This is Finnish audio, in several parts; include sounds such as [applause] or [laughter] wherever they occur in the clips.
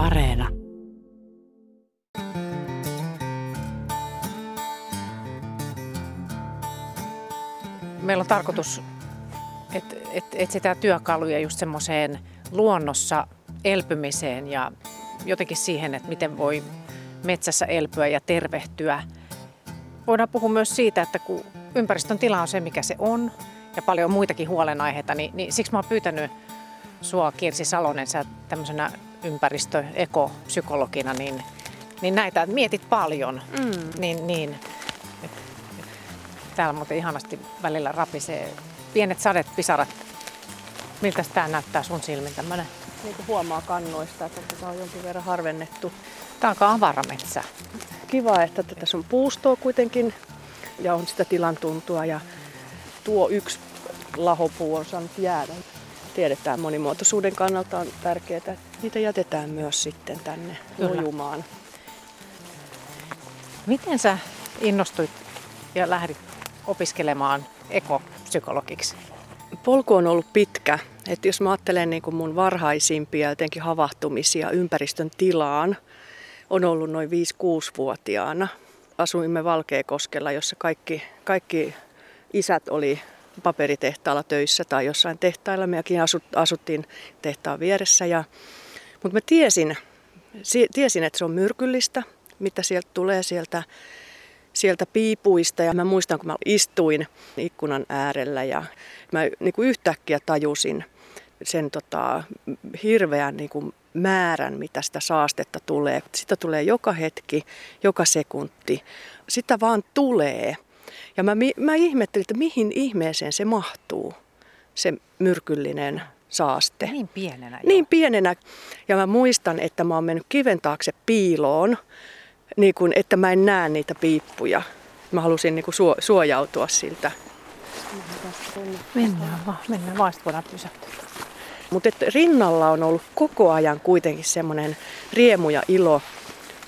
Areena. Meillä on tarkoitus, että et, etsitään työkaluja just semmoiseen luonnossa elpymiseen ja jotenkin siihen, että miten voi metsässä elpyä ja tervehtyä. Voidaan puhua myös siitä, että kun ympäristön tila on se, mikä se on, ja paljon muitakin huolenaiheita, niin, niin siksi mä oon pyytänyt sua Kirsi Salonen, sä tämmöisenä ympäristö-ekopsykologina, niin, niin näitä mietit paljon. Mm. Niin, niin, täällä muuten ihanasti välillä rapisee pienet sadepisarat. Miltä tämä näyttää sun silmin tämmöinen? Niin kuin huomaa kannoista, että tätä on jonkin verran harvennettu. Tämä on avarametsä. Kiva, että tässä on puustoa kuitenkin ja on sitä tilan tuntua ja tuo yksi lahopuu on saanut jäädä. Tiedetään monimuotoisuuden kannalta on tärkeää, että niitä jätetään myös sitten tänne lojumaan. Miten sä innostuit ja lähdit opiskelemaan ekopsykologiksi? Polku on ollut pitkä. Että jos mä ajattelen niin kuin mun varhaisimpia jotenkin havahtumisia ympäristön tilaan, on ollut noin 5-6-vuotiaana. Asuimme Valkeakoskella, jossa kaikki, kaikki isät oli paperitehtaalla töissä tai jossain tehtailla. Mekin asut, asuttiin tehtaan vieressä. Ja, mutta mä tiesin, tiesin, että se on myrkyllistä, mitä sieltä tulee sieltä, sieltä piipuista. Ja mä muistan, kun mä istuin ikkunan äärellä ja mä niin kuin yhtäkkiä tajusin sen tota, hirveän niin kuin määrän, mitä sitä saastetta tulee. Sitä tulee joka hetki, joka sekunti. Sitä vaan tulee. Ja mä, mä ihmettelin, että mihin ihmeeseen se mahtuu, se myrkyllinen saaste. Niin pienenä jo. Niin pienenä. Ja mä muistan, että mä oon mennyt kiven taakse piiloon, niin kun, että mä en näe niitä piippuja. Mä halusin niin suo, suojautua siltä. Mennään vaan, mennään vaan, sitten voidaan pysähtyä. Mutta rinnalla on ollut koko ajan kuitenkin semmoinen riemu ja ilo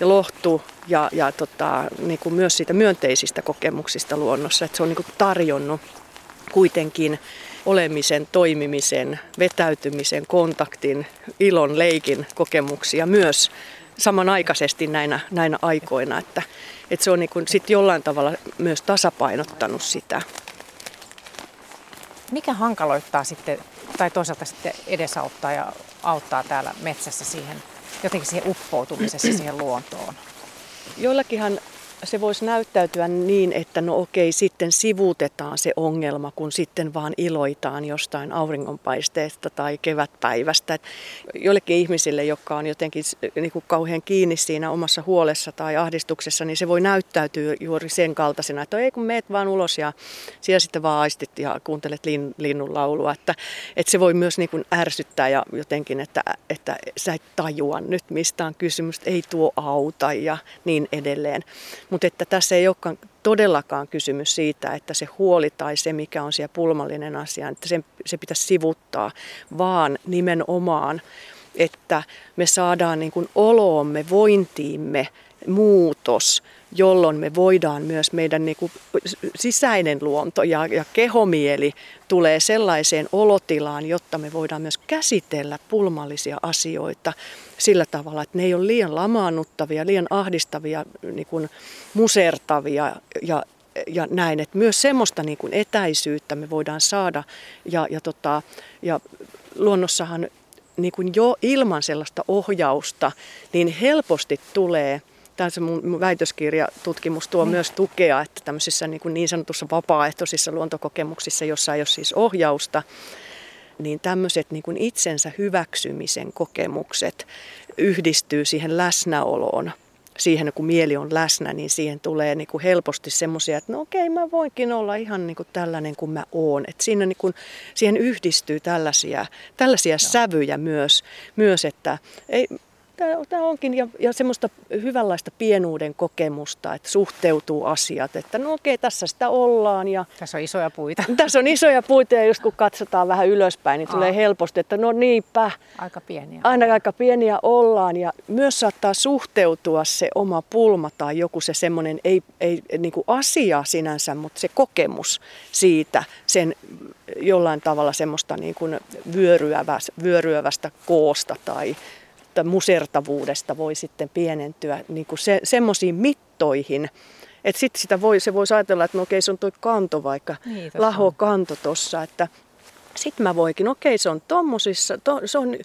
ja lohtu ja, ja tota, niin kuin myös siitä myönteisistä kokemuksista luonnossa. Että se on niin kuin tarjonnut kuitenkin olemisen, toimimisen, vetäytymisen, kontaktin, ilon, leikin kokemuksia myös samanaikaisesti näinä, näinä aikoina. Että, että se on niin kuin sit jollain tavalla myös tasapainottanut sitä. Mikä hankaloittaa sitten, tai toisaalta sitten edesauttaa ja auttaa täällä metsässä siihen jotenkin siihen uppoutumisessa siihen luontoon? Joillakinhan se voisi näyttäytyä niin, että no okei, sitten sivuutetaan se ongelma, kun sitten vaan iloitaan jostain auringonpaisteesta tai kevätpäivästä. Joillekin ihmisille, jotka on jotenkin niin kauhean kiinni siinä omassa huolessa tai ahdistuksessa, niin se voi näyttäytyä juuri sen kaltaisena, että ei kun meet vaan ulos ja siellä sitten vaan aistit ja kuuntelet lin, linnun laulua. Että, että se voi myös niin ärsyttää ja jotenkin, että, että sä et tajua nyt mistä on kysymys, ei tuo auta ja niin edelleen. Mutta että tässä ei olekaan todellakaan kysymys siitä, että se huoli tai se, mikä on siellä pulmallinen asia, että se, se pitäisi sivuttaa, vaan nimenomaan, että me saadaan niin kuin oloomme, vointiimme muutos, jolloin me voidaan myös meidän niin kuin sisäinen luonto ja, ja kehomieli tulee sellaiseen olotilaan, jotta me voidaan myös käsitellä pulmallisia asioita sillä tavalla, että ne ei ole liian lamaannuttavia, liian ahdistavia, niin kuin musertavia ja, ja näin. Että myös semmoista niin kuin etäisyyttä me voidaan saada ja, ja, tota, ja luonnossahan niin kuin jo ilman sellaista ohjausta, niin helposti tulee – tässä mun väitöskirjatutkimus tuo niin. myös tukea, että tämmöisissä niin, kuin niin sanotussa vapaaehtoisissa luontokokemuksissa, jossa ei ole siis ohjausta, niin tämmöiset niin kuin itsensä hyväksymisen kokemukset yhdistyy siihen läsnäoloon. Siihen, kun mieli on läsnä, niin siihen tulee niin kuin helposti semmoisia, että no okei, mä voinkin olla ihan niin kuin tällainen kuin mä oon. Että siinä niin kuin, siihen yhdistyy tällaisia, tällaisia sävyjä myös, myös, että ei, tämä onkin ja, ja semmoista hyvänlaista pienuuden kokemusta, että suhteutuu asiat, että no okei, tässä sitä ollaan. Ja tässä on isoja puita. [laughs] Tässä on isoja puita ja just kun katsotaan vähän ylöspäin, niin Aa. tulee helposti, että no niinpä. Aika pieniä. Aina aika pieniä ollaan ja myös saattaa suhteutua se oma pulma tai joku se semmoinen, ei, ei niin kuin asia sinänsä, mutta se kokemus siitä, sen jollain tavalla semmoista niin kuin vyöryävästä, vyöryävästä koosta tai musertavuudesta voi sitten pienentyä niin kuin se, semmoisiin mittoihin, että sitten sitä voi, se voisi ajatella, että no okei, se on toi kanto vaikka, niin, laho kanto tuossa, että sitten mä voikin, okei se on tommosissa, to, se on,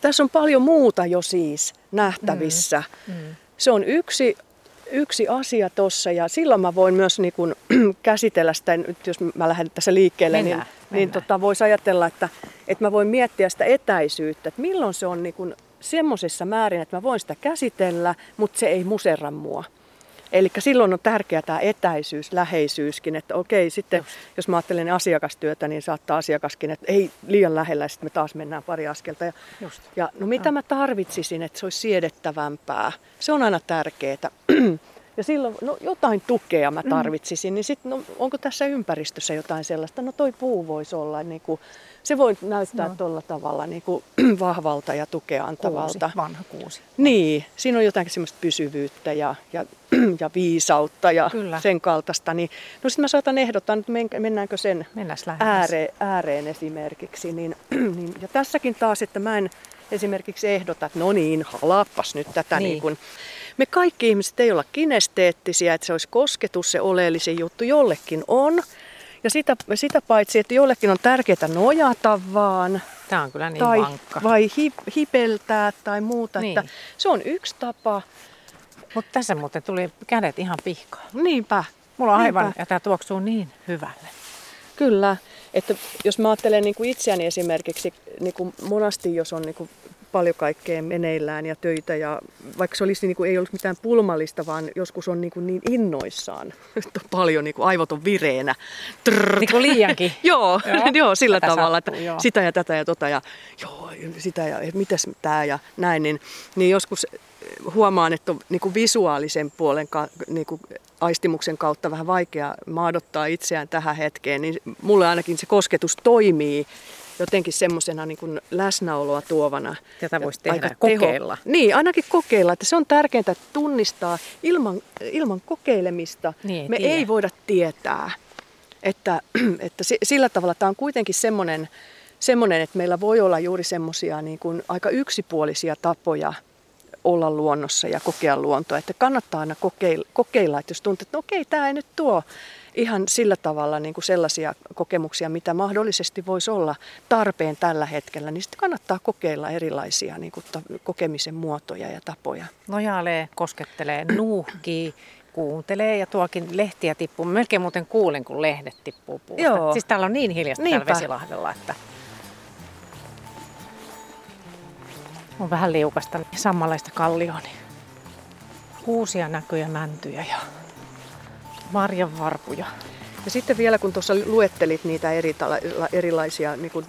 tässä on paljon muuta jo siis nähtävissä. Mm, mm. Se on yksi, yksi asia tuossa ja silloin mä voin myös niin kun, [clears throat] käsitellä sitä, nyt jos mä lähden tässä liikkeelle, niin- mennään, niin, mennään. niin tota, voisi ajatella, että, että mä voin miettiä sitä etäisyyttä, että milloin se on niin kun, semmoisessa määrin, että mä voin sitä käsitellä, mutta se ei muserra mua. Eli silloin on tärkeää tämä etäisyys, läheisyyskin, että okei, sitten Just. jos mä ajattelen asiakastyötä, niin saattaa asiakaskin, että ei liian lähellä, sitten me taas mennään pari askelta. Ja, Just. ja no mitä mä tarvitsisin, että se olisi siedettävämpää? Se on aina tärkeää. Ja silloin no, jotain tukea mä mm. tarvitsisin, niin sitten no, onko tässä ympäristössä jotain sellaista? No toi puu voisi olla niin kuin, se voi näyttää no. tuolla tavalla niin kuin [clears throat] vahvalta ja tukea antavalta. Kuusi, vanha kuusi. Niin, siinä on jotain semmoista pysyvyyttä ja, ja, [clears throat] ja viisautta ja Kyllä. sen kaltaista. Niin, no sitten mä saatan ehdottaa, että mennäänkö sen ääreen, ääreen esimerkiksi. Niin, [clears throat] niin, ja tässäkin taas, että mä en esimerkiksi ehdota, että no niin, halappas nyt tätä niin. Niin kuin, me kaikki ihmiset ei olla kinesteettisiä, että se olisi kosketus se oleellisin juttu. Jollekin on. Ja sitä, sitä paitsi, että jollekin on tärkeää nojata vaan. Tämä on kyllä niin tai, vankka. Vai hi, hipeltää tai muuta. Niin. Että se on yksi tapa. Mutta tässä muuten tuli kädet ihan pihkaan. Niinpä. Mulla on aivan, Niinpä. ja tämä tuoksuu niin hyvälle. Kyllä. Että jos mä ajattelen niin kuin itseäni esimerkiksi, niin kuin monasti jos on niin kuin paljon kaikkea meneillään ja töitä ja vaikka se olisi, niin kuin, ei olisi mitään pulmallista, vaan joskus on niin, kuin niin innoissaan, että on paljon niin kuin, aivot on vireenä. Trrrt. Niin kuin liiankin. [laughs] joo, joo, joo, sillä tätä tavalla, sattuu, että joo. sitä ja tätä ja tota ja joo, sitä ja mitäs tämä ja näin, niin, niin joskus huomaan, että on niin kuin visuaalisen puolen niin kuin aistimuksen kautta vähän vaikea maadottaa itseään tähän hetkeen, niin mulle ainakin se kosketus toimii jotenkin semmoisena niin läsnäoloa tuovana. Tätä voisi tehdä, aika kokeilla. Teho. Niin, ainakin kokeilla. Että se on tärkeintä että tunnistaa ilman, ilman kokeilemista. Niin, me tiedä. ei voida tietää. Että, [clears throat] että sillä tavalla tämä on kuitenkin semmoinen, semmoinen, että meillä voi olla juuri semmoisia niin kuin aika yksipuolisia tapoja olla luonnossa ja kokea luontoa. Että kannattaa aina kokeilla, kokeilla että jos tuntuu, että no okei, tämä ei nyt tuo ihan sillä tavalla niin kuin sellaisia kokemuksia, mitä mahdollisesti voisi olla tarpeen tällä hetkellä, niin sitten kannattaa kokeilla erilaisia niin kuin kokemisen muotoja ja tapoja. Nojailee, koskettelee, nuuhkii, kuuntelee ja tuokin lehtiä tippuu. Melkein muuten kuulen, kun lehdet tippuu puusta. Joo. Siis täällä on niin hiljasta Niinpä. täällä Vesilahdella, että on vähän liukasta samanlaista kallioa. Niin uusia näköjä, mäntyjä ja marjanvarpuja. Ja sitten vielä kun tuossa luettelit niitä eri, erilaisia niin kuin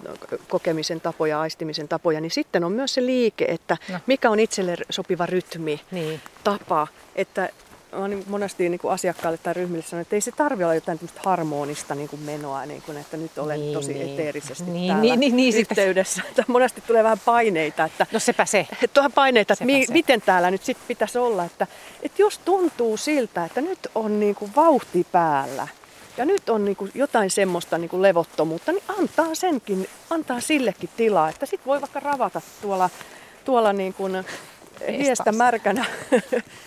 kokemisen tapoja, aistimisen tapoja, niin sitten on myös se liike, että no. mikä on itselle sopiva rytmi, niin. tapa. Että mä niin monesti niin kuin asiakkaalle tai ryhmille sanon, että ei se tarvi olla jotain harmonista niin kuin menoa, niin kuin, että nyt olen niin, tosi niin. eteerisesti niin, täällä niin, niin, niin, yhteydessä. [laughs] Sitä... Monesti tulee vähän paineita. Että, no sepä se. [laughs] Tuohon paineita, että mi, se. miten täällä nyt sit pitäisi olla. Että, että jos tuntuu siltä, että nyt on niin kuin vauhti päällä, ja nyt on niin kuin jotain semmoista niin kuin levottomuutta, niin antaa senkin, antaa sillekin tilaa, että sit voi vaikka ravata tuolla, tuolla niin kuin hiestä märkänä [laughs]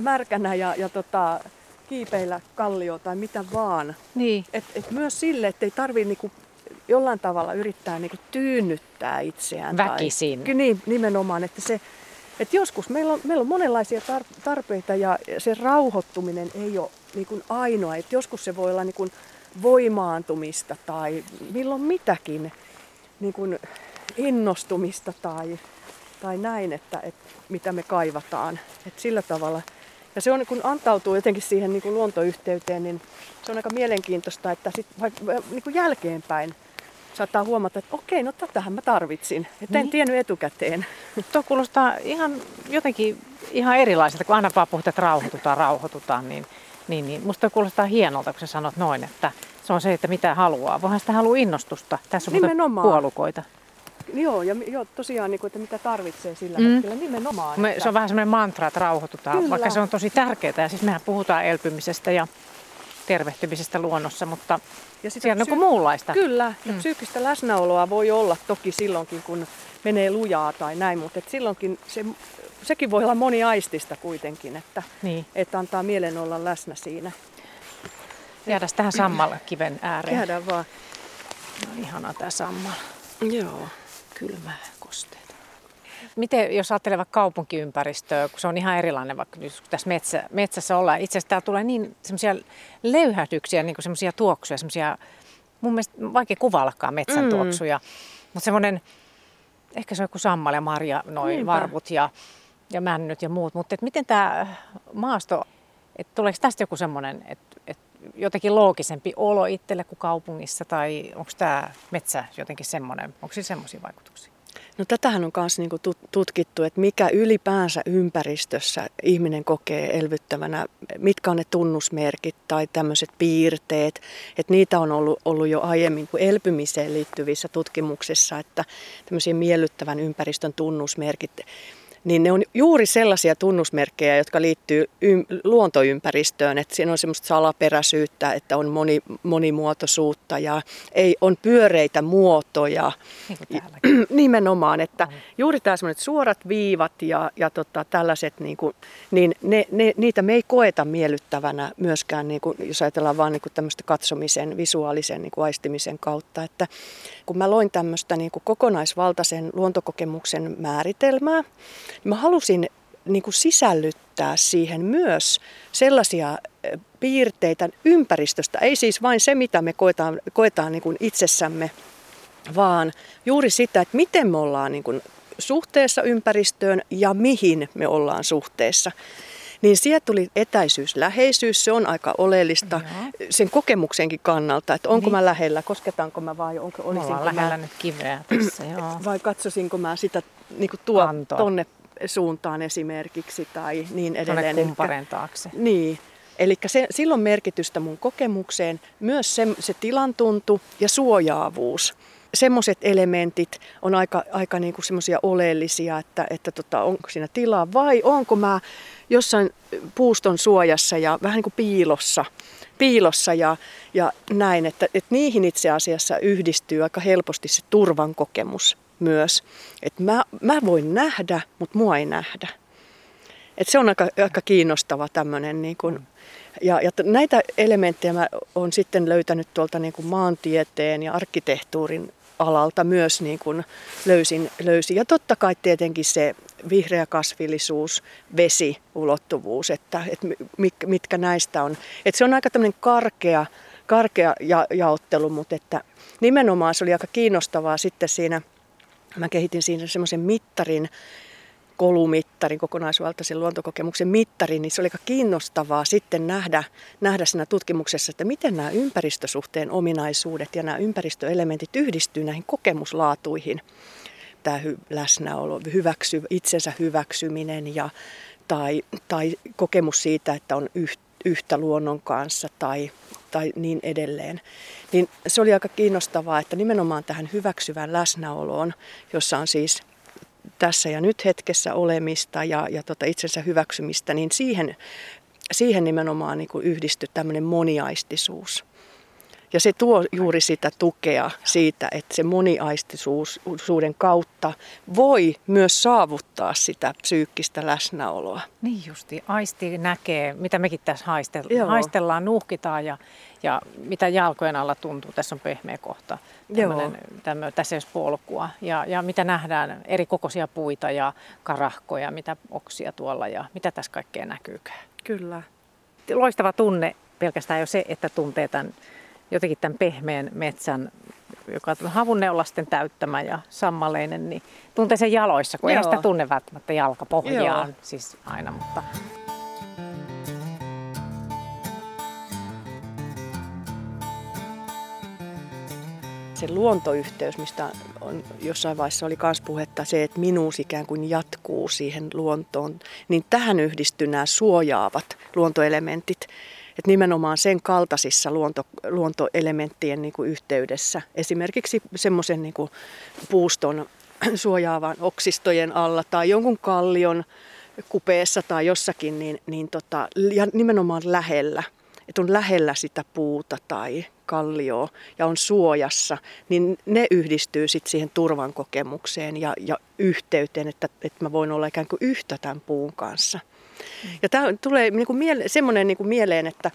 märkänä ja, ja tota, kiipeillä kallio tai mitä vaan. Niin. Et, et myös sille, että ei tarvitse niinku jollain tavalla yrittää niinku tyynnyttää itseään. Väkisin. Tai, niin, nimenomaan, että se, et joskus meillä on, meillä on monenlaisia tarpeita ja se rauhoittuminen ei ole niin ainoa. Et joskus se voi olla niin voimaantumista tai milloin mitäkin niin innostumista tai tai näin, että, että mitä me kaivataan. että sillä tavalla. Ja se on, kun antautuu jotenkin siihen niin kuin luontoyhteyteen, niin se on aika mielenkiintoista, että sit vaikka niin kuin jälkeenpäin saattaa huomata, että okei, no tätähän mä tarvitsin. Että en niin. tiennyt etukäteen. Tuo kuulostaa ihan jotenkin ihan erilaiselta, kun aina vaan puhutaan, että rauhoitutaan, rauhoitutaan, niin, niin, niin musta kuulostaa hienolta, kun sä sanot noin, että se on se, että mitä haluaa. Voihan sitä halua innostusta. Tässä on Nimenomaan. puolukoita. Joo, ja joo, tosiaan, niin kuin, että mitä tarvitsee sillä mm. hetkellä nimenomaan. Me, että... Se on vähän semmoinen mantra, että rauhoitutaan, Kyllä. vaikka se on tosi tärkeää. Ja siis mehän puhutaan elpymisestä ja tervehtymisestä luonnossa, mutta Ja sitä siellä on psy- muunlaista. Kyllä, ja Mm. psyykkistä läsnäoloa voi olla toki silloinkin, kun menee lujaa tai näin, mutta et silloinkin se, sekin voi olla moniaistista kuitenkin, että, Niin. että antaa mielen olla läsnä siinä. Jäädään tähän sammalkiven ääreen. Jäädään vaan. No, ihanaa tämä sammal. Joo. Kylmää kosteita. Miten, jos ajattelee vaikka kaupunkiympäristöä, kun se on ihan erilainen, vaikka nyt tässä metsä, metsässä ollaan, itse asiassa täällä tulee niin semmoisia löyhähdyksiä, niin semmoisia tuoksuja, semmoisia, mun mielestä vaikea kuvaillakaan metsän Mm. tuoksuja, mutta semmoinen, ehkä se on joku sammal ja marja, noin Niinpä. varvut ja, ja männyt ja muut, mutta miten tämä maasto, että tuleeko tästä joku semmoinen, että et jotenkin loogisempi olo itselle kuin kaupungissa, tai onko tämä metsä jotenkin semmoinen, onko sillä semmoisia vaikutuksia? No tätähän on myös niinku tut- tutkittu, että mikä ylipäänsä ympäristössä ihminen kokee elvyttävänä, mitkä on ne tunnusmerkit tai tämmöiset piirteet. Että niitä on ollut, ollut jo aiemmin kuin elpymiseen liittyvissä tutkimuksissa, että tämmöisiä miellyttävän ympäristön tunnusmerkit, niin ne on juuri sellaisia tunnusmerkkejä, jotka liittyy ym- luontoympäristöön, että siinä on semmoista salaperäisyyttä, että on moni, monimuotoisuutta ja ei, on pyöreitä muotoja, Niin. [clears throat] Nimenomaan, että juuri tämä semmoiset suorat viivat ja, ja tota, tällaiset, niin, kuin, niin ne, ne, niitä me ei koeta miellyttävänä myöskään, niin kuin, jos ajatellaan vaan niin kuin tämmöistä katsomisen, visuaalisen niin kuin aistimisen kautta. Että kun mä loin tämmöistä niin kuin kokonaisvaltaisen luontokokemuksen määritelmää, niin mä halusin niin kuin sisällyttää siihen myös sellaisia piirteitä ympäristöstä, ei siis vain se, mitä me koetaan, koetaan niin kuin itsessämme vaan juuri sitä, että miten me ollaan niin kuin suhteessa ympäristöön ja mihin me ollaan suhteessa. Niin sieltä tuli etäisyys, läheisyys, se on aika oleellista Joo. sen kokemuksenkin kannalta, että onko Niin. mä lähellä, kosketaanko mä vai onko, olisinko ollaan lähellä mä, nyt kiveä tässä, [coughs] joo. vai katsosinko mä sitä niin kuin tuo, tonne suuntaan esimerkiksi tai niin edelleen. Kumpareen taakse. niin. Eli se, silloin merkitystä mun kokemukseen myös se, se tilan tuntu ja suojaavuus. Semmoiset elementit on aika, aika niinku semmoisia oleellisia, että, että tota, onko siinä tilaa vai onko mä jossain puuston suojassa ja vähän niin kuin piilossa, piilossa ja, ja näin, että, että niihin itse asiassa yhdistyy aika helposti se turvan kokemus myös. Että mä, mä voin nähdä, mutta mua ei nähdä. Et se on aika, aika kiinnostava tämmöinen. Niin kun, ja, ja t- näitä elementtejä mä olen sitten löytänyt tuolta niin kuin maantieteen ja arkkitehtuurin alalta myös niin kuin löysin, löysin. Ja totta kai tietenkin se vihreä kasvillisuus, vesiulottuvuus, että, että mit, mitkä näistä on. Että se on aika tämmöinen karkea, karkea ja, jaottelu, mutta että nimenomaan se oli aika kiinnostavaa sitten siinä, mä kehitin siinä semmoisen mittarin, kolumittarin, kokonaisvaltaisen luontokokemuksen mittarin, niin se oli aika kiinnostavaa sitten nähdä, nähdä siinä tutkimuksessa, että miten nämä ympäristösuhteen ominaisuudet ja nämä ympäristöelementit yhdistyy näihin kokemuslaatuihin. Tämä läsnäolo, hyväksy, itsensä hyväksyminen ja, tai, tai kokemus siitä, että on yh, yhtä luonnon kanssa tai, tai niin edelleen. Niin se oli aika kiinnostavaa, että nimenomaan tähän hyväksyvään läsnäoloon, jossa on siis tässä ja nyt hetkessä olemista ja, ja tota itsensä hyväksymistä, niin siihen, siihen nimenomaan niin yhdistyi tämmöinen moniaistisuus. Ja se tuo juuri sitä tukea siitä, että se moniaistisuuden kautta voi myös saavuttaa sitä psyykkistä läsnäoloa. Niin justi, aisti näkee, mitä mekin tässä haistel- Joo. haistellaan, nuuhkitaan ja, ja mitä jalkojen alla tuntuu. Tässä on pehmeä kohta, tämmönen, tämmö, tässä ei ole polkua. Ja, ja mitä nähdään, eri kokoisia puita ja karahkoja, mitä oksia tuolla ja mitä tässä kaikkea näkyykään. Kyllä. Loistava tunne pelkästään jo se, että tuntee tämän, jotenkin tämän pehmeän metsän, joka on havunneulasten täyttämä ja sammaleinen, niin tuntee sen jaloissa, kun ei Joo. sitä tunne välttämättä jalkapohjaan Joo. siis aina, mutta Se luontoyhteys, mistä on jossain vaiheessa oli myös puhetta, se, että minuus ikään kuin jatkuu siihen luontoon, niin tähän yhdistyy nämä suojaavat luontoelementit. Et nimenomaan sen kaltaisissa luonto, luontoelementtien niin kuin yhteydessä, esimerkiksi semmoisen niin kuin puuston [clears throat] suojaavan oksistojen alla tai jonkun kallion kupeessa tai jossakin, niin, niin tota, ja nimenomaan lähellä. että on lähellä sitä puuta tai kallioa ja on suojassa, niin ne yhdistyy sitten siihen turvan kokemukseen ja, ja yhteyteen, että, että mä voin olla ikään kuin yhtä tämän puun kanssa. Ja tämä tulee niin kuin miele- semmoinen niin kuin mieleen, että,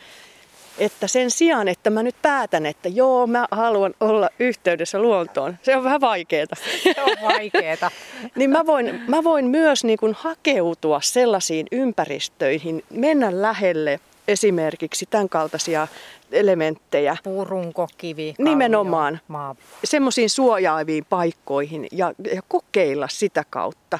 että sen sijaan, että mä nyt päätän, että joo, mä haluan olla yhteydessä luontoon, se on vähän vaikeaa. Se on vaikeaa. [laughs] niin mä voin, mä voin myös niin kuin hakeutua sellaisiin ympäristöihin, mennä lähelle esimerkiksi tämän kaltaisia elementtejä. Puurunko, kivi, kallio, Nimenomaan. maa. Semmoisiin suojaaviin paikkoihin ja, ja kokeilla sitä kautta,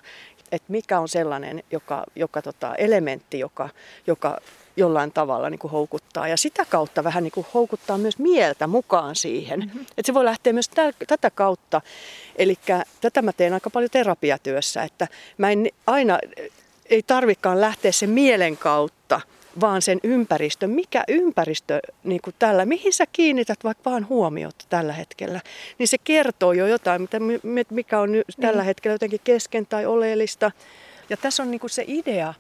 että mikä on sellainen joka, joka tota, elementti, joka, joka jollain tavalla niin kuin houkuttaa. Ja sitä kautta vähän niin kuin houkuttaa myös mieltä mukaan siihen. Mm-hmm. Että se voi lähteä myös täl, tätä kautta. Eli tätä mä teen aika paljon terapiatyössä, että mä en aina, ei tarvikaan lähteä sen mielen kautta, vaan sen ympäristön. Mikä ympäristö niin kuin tällä, mihin sä kiinnität vaikka vaan huomiota tällä hetkellä, niin se kertoo jo jotain, mitä, mikä on nyt tällä niin. hetkellä jotenkin kesken tai oleellista. Ja tässä on niin kuin se idea,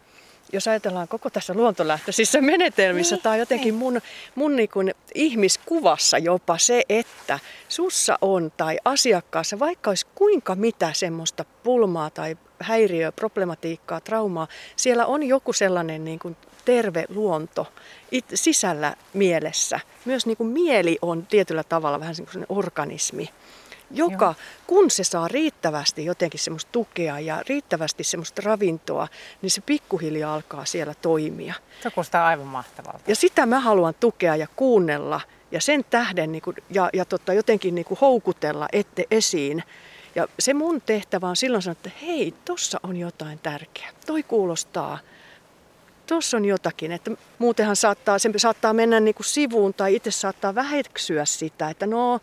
jos ajatellaan koko tässä luontolähtöisissä menetelmissä niin, tai jotenkin niin. mun, mun niin kuin ihmiskuvassa jopa se, että sussa on tai asiakkaassa, vaikka olisi kuinka mitä semmoista pulmaa tai häiriöä, problematiikkaa, traumaa, siellä on joku sellainen niin kuin terve luonto it, sisällä mielessä. Myös niin kuin mieli on tietyllä tavalla vähän niin kuin organismi joka, Joo. kun se saa riittävästi jotenkin semmoista tukea ja riittävästi semmoista ravintoa, niin se pikkuhiljaa alkaa siellä toimia. Se kuulostaa aivan mahtavalta. Ja sitä mä haluan tukea ja kuunnella ja sen tähden niin kuin, ja, ja tota, jotenkin niin kuin houkutella ette esiin. Ja se mun tehtävä on silloin sanoa, että hei, tossa on jotain tärkeää. Toi kuulostaa tuossa on jotakin, että muutenhan saattaa, se saattaa mennä niin kuin sivuun tai itse saattaa väheksyä sitä, että no,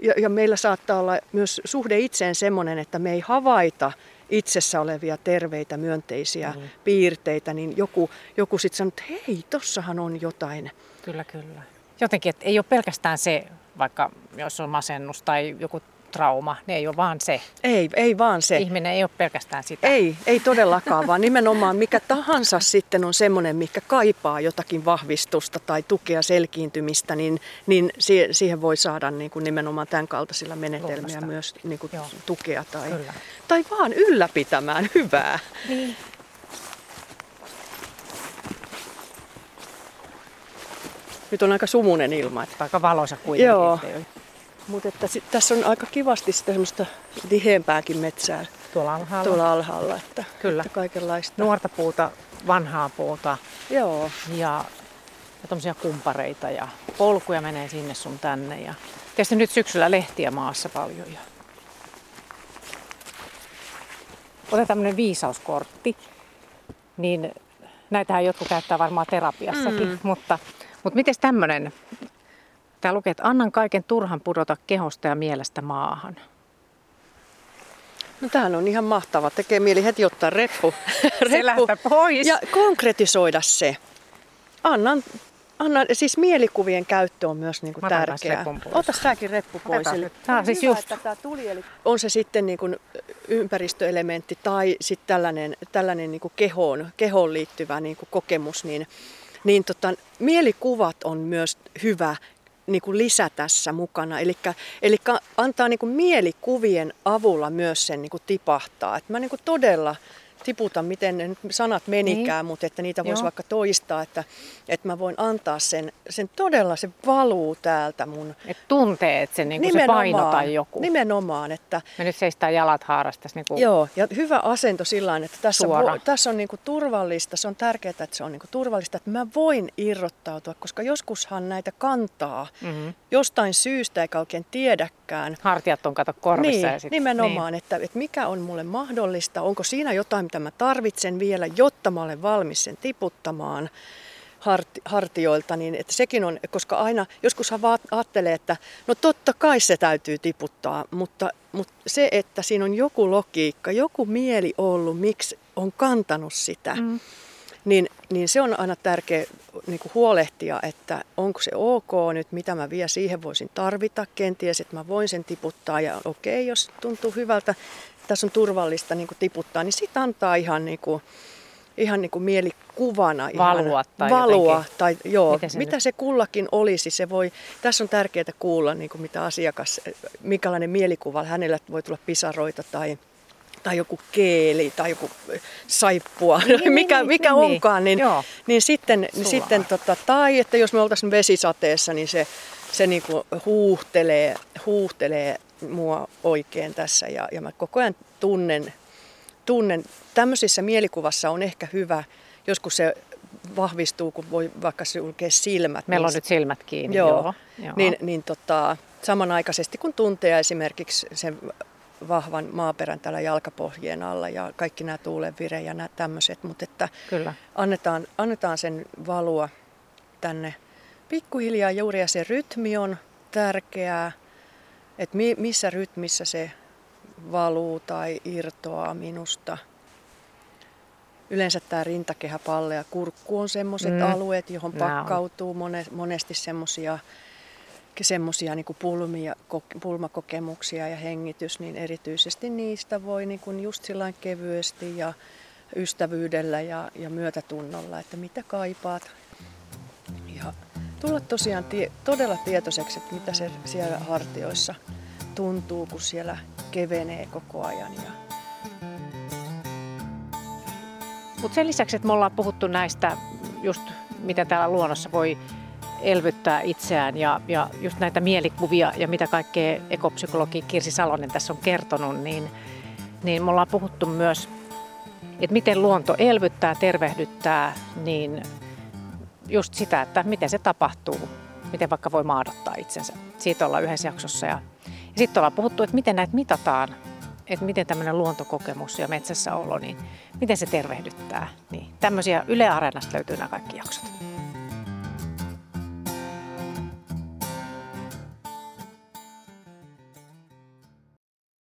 ja, ja meillä saattaa olla myös suhde itseen semmoinen, että me ei havaita itsessä olevia terveitä, myönteisiä mm. piirteitä, niin joku, joku sitten sanoo, että hei, tossahan on jotain. Kyllä, kyllä. Jotenkin, että ei ole pelkästään se, vaikka jos on masennus tai joku trauma, ne ei ole vaan se. Ei, ei vaan se. Ihminen ei ole pelkästään sitä. Ei, ei todellakaan, vaan nimenomaan mikä tahansa sitten on semmoinen, mikä kaipaa jotakin vahvistusta tai tukea selkiintymistä, niin, niin siihen voi saada niin kuin nimenomaan tämän kaltaisilla menetelmiä Luulasta. myös niin kuin tukea tai, tai vaan ylläpitämään hyvää. Niin. Nyt on aika sumunen ilma. Että... Aika valoisa kuitenkin. Joo. Mutta että sit, tässä on aika kivasti sitä semmoista tiheämpääkin metsää tuolla alhaalla. Tuolla alhaalla että, Kyllä. Että kaikenlaista. Nuorta puuta, vanhaa puuta. Joo. Ja, ja tommosia kumpareita ja polkuja menee sinne sun tänne. Ja tietysti nyt syksyllä lehtiä maassa paljon. Ja... Otetaan tämmöinen viisauskortti. Niin näitähän jotkut käyttää varmaan terapiassakin, mm. mutta, mutta miten tämmöinen Tää lukee, että annan kaiken turhan pudota kehosta ja mielestä maahan. No tämähän on ihan mahtava. Tekee mieli heti ottaa reppu, [laughs] reppu pois. ja konkretisoida se. Annan, annan, siis mielikuvien käyttö on myös niin kuin tärkeää. Ota säkin reppu pois. Eli tämä on siis just. Tämä tuli, eli on se sitten niin kuin ympäristöelementti tai sitten tällainen, tällainen niin kuin kehoon, kehoon liittyvä niin kuin kokemus, niin, niin tota, mielikuvat on myös hyvä niin kuin lisä tässä mukana. Eli antaa niin kuin mielikuvien avulla myös sen niin kuin tipahtaa. Et mä niin kuin todella tiputa, miten ne sanat menikään, niin. mutta että niitä voisi vaikka toistaa, että, että mä voin antaa sen, sen todella, se valuu täältä mun... Et tuntee, että se, niin se paino tai joku. Nimenomaan, että... Me nyt seistään jalat haarasta. Niin kuin Joo, ja hyvä asento sillä että tässä on, tässä on niin kuin turvallista, se on tärkeää, että se on niin kuin turvallista, että mä voin irrottautua, koska joskushan näitä kantaa mm-hmm. jostain syystä eikä oikein tiedäkään. Hartiat on kato korvissa. Niin, ja sit, nimenomaan, niin. Että, että mikä on mulle mahdollista, onko siinä jotain, mitä mä tarvitsen vielä, jotta mä olen valmis sen tiputtamaan hartioilta, niin että sekin on, koska aina joskus ajattelee, että no totta kai se täytyy tiputtaa, mutta, mutta se, että siinä on joku logiikka, joku mieli ollut, miksi on kantanut sitä, mm. niin, niin se on aina tärkeä niin kuin huolehtia, että onko se ok nyt, mitä mä vielä siihen voisin tarvita, kenties, että mä voin sen tiputtaa ja okei, okay, jos tuntuu hyvältä, tässä on turvallista niin kuin tiputtaa, niin sitten antaa ihan niin kuin ihan niin kuin mielikuvana. Valua tai Valua jotenkin. tai joo, Miten se mitä nyt- se kullakin olisi. Se voi, tässä on tärkeää kuulla, niin kuin mitä asiakas, minkälainen mielikuva hänellä voi tulla pisaroita tai tai joku keeli tai joku saippua, Niin, [laughs] mikä, niin, mikä niin, onkaan, niin, Joo. niin sitten, niin sitten tota, tai että jos me oltaisiin vesisateessa, niin se, se niinku huuhtelee, huuhtelee mua oikein tässä ja, ja mä koko ajan tunnen, tunnen, tämmöisissä mielikuvassa on ehkä hyvä, joskus se vahvistuu, kun voi vaikka sulkea silmät. Meillä on niin nyt silmät kiinni. Joo, Joo. Joo. Niin, niin tota, samanaikaisesti kun tuntee esimerkiksi sen vahvan maaperän täällä jalkapohjien alla ja kaikki nämä tuulenvire ja nämä tämmöiset, mutta että Kyllä. annetaan, annetaan sen valua tänne pikkuhiljaa juuri ja se rytmi on tärkeää, että mi, missä rytmissä se valuu tai irtoaa minusta. Yleensä tämä rintakehäpalle ja kurkku on semmoiset Mm. alueet, johon pakkautuu mone, monesti semmoisia semmoisia niin pulmia, kok- pulmakokemuksia ja hengitys, niin erityisesti niistä voi niin kuin just sillain kevyesti ja ystävyydellä ja, ja myötätunnolla, että mitä kaipaat. Ja tulla tosiaan tie, todella tietoiseksi, että mitä se siellä hartioissa tuntuu, kun siellä kevenee koko ajan. Ja Mutta sen lisäksi, että me ollaan puhuttu näistä, just miten täällä luonnossa voi elvyttää itseään ja, ja just näitä mielikuvia ja mitä kaikkea ekopsykologi Kirsi Salonen tässä on kertonut, niin, niin me ollaan puhuttu myös, että miten luonto elvyttää, tervehdyttää, niin just sitä, että miten se tapahtuu, miten vaikka voi maadottaa itsensä. Siitä ollaan yhdessä jaksossa. Ja, ja sitten ollaan puhuttu, että miten näitä mitataan, että miten tämmöinen luontokokemus ja metsässä olo, niin miten se tervehdyttää. Niin tämmöisiä Yle Areenasta löytyy nämä kaikki jaksot.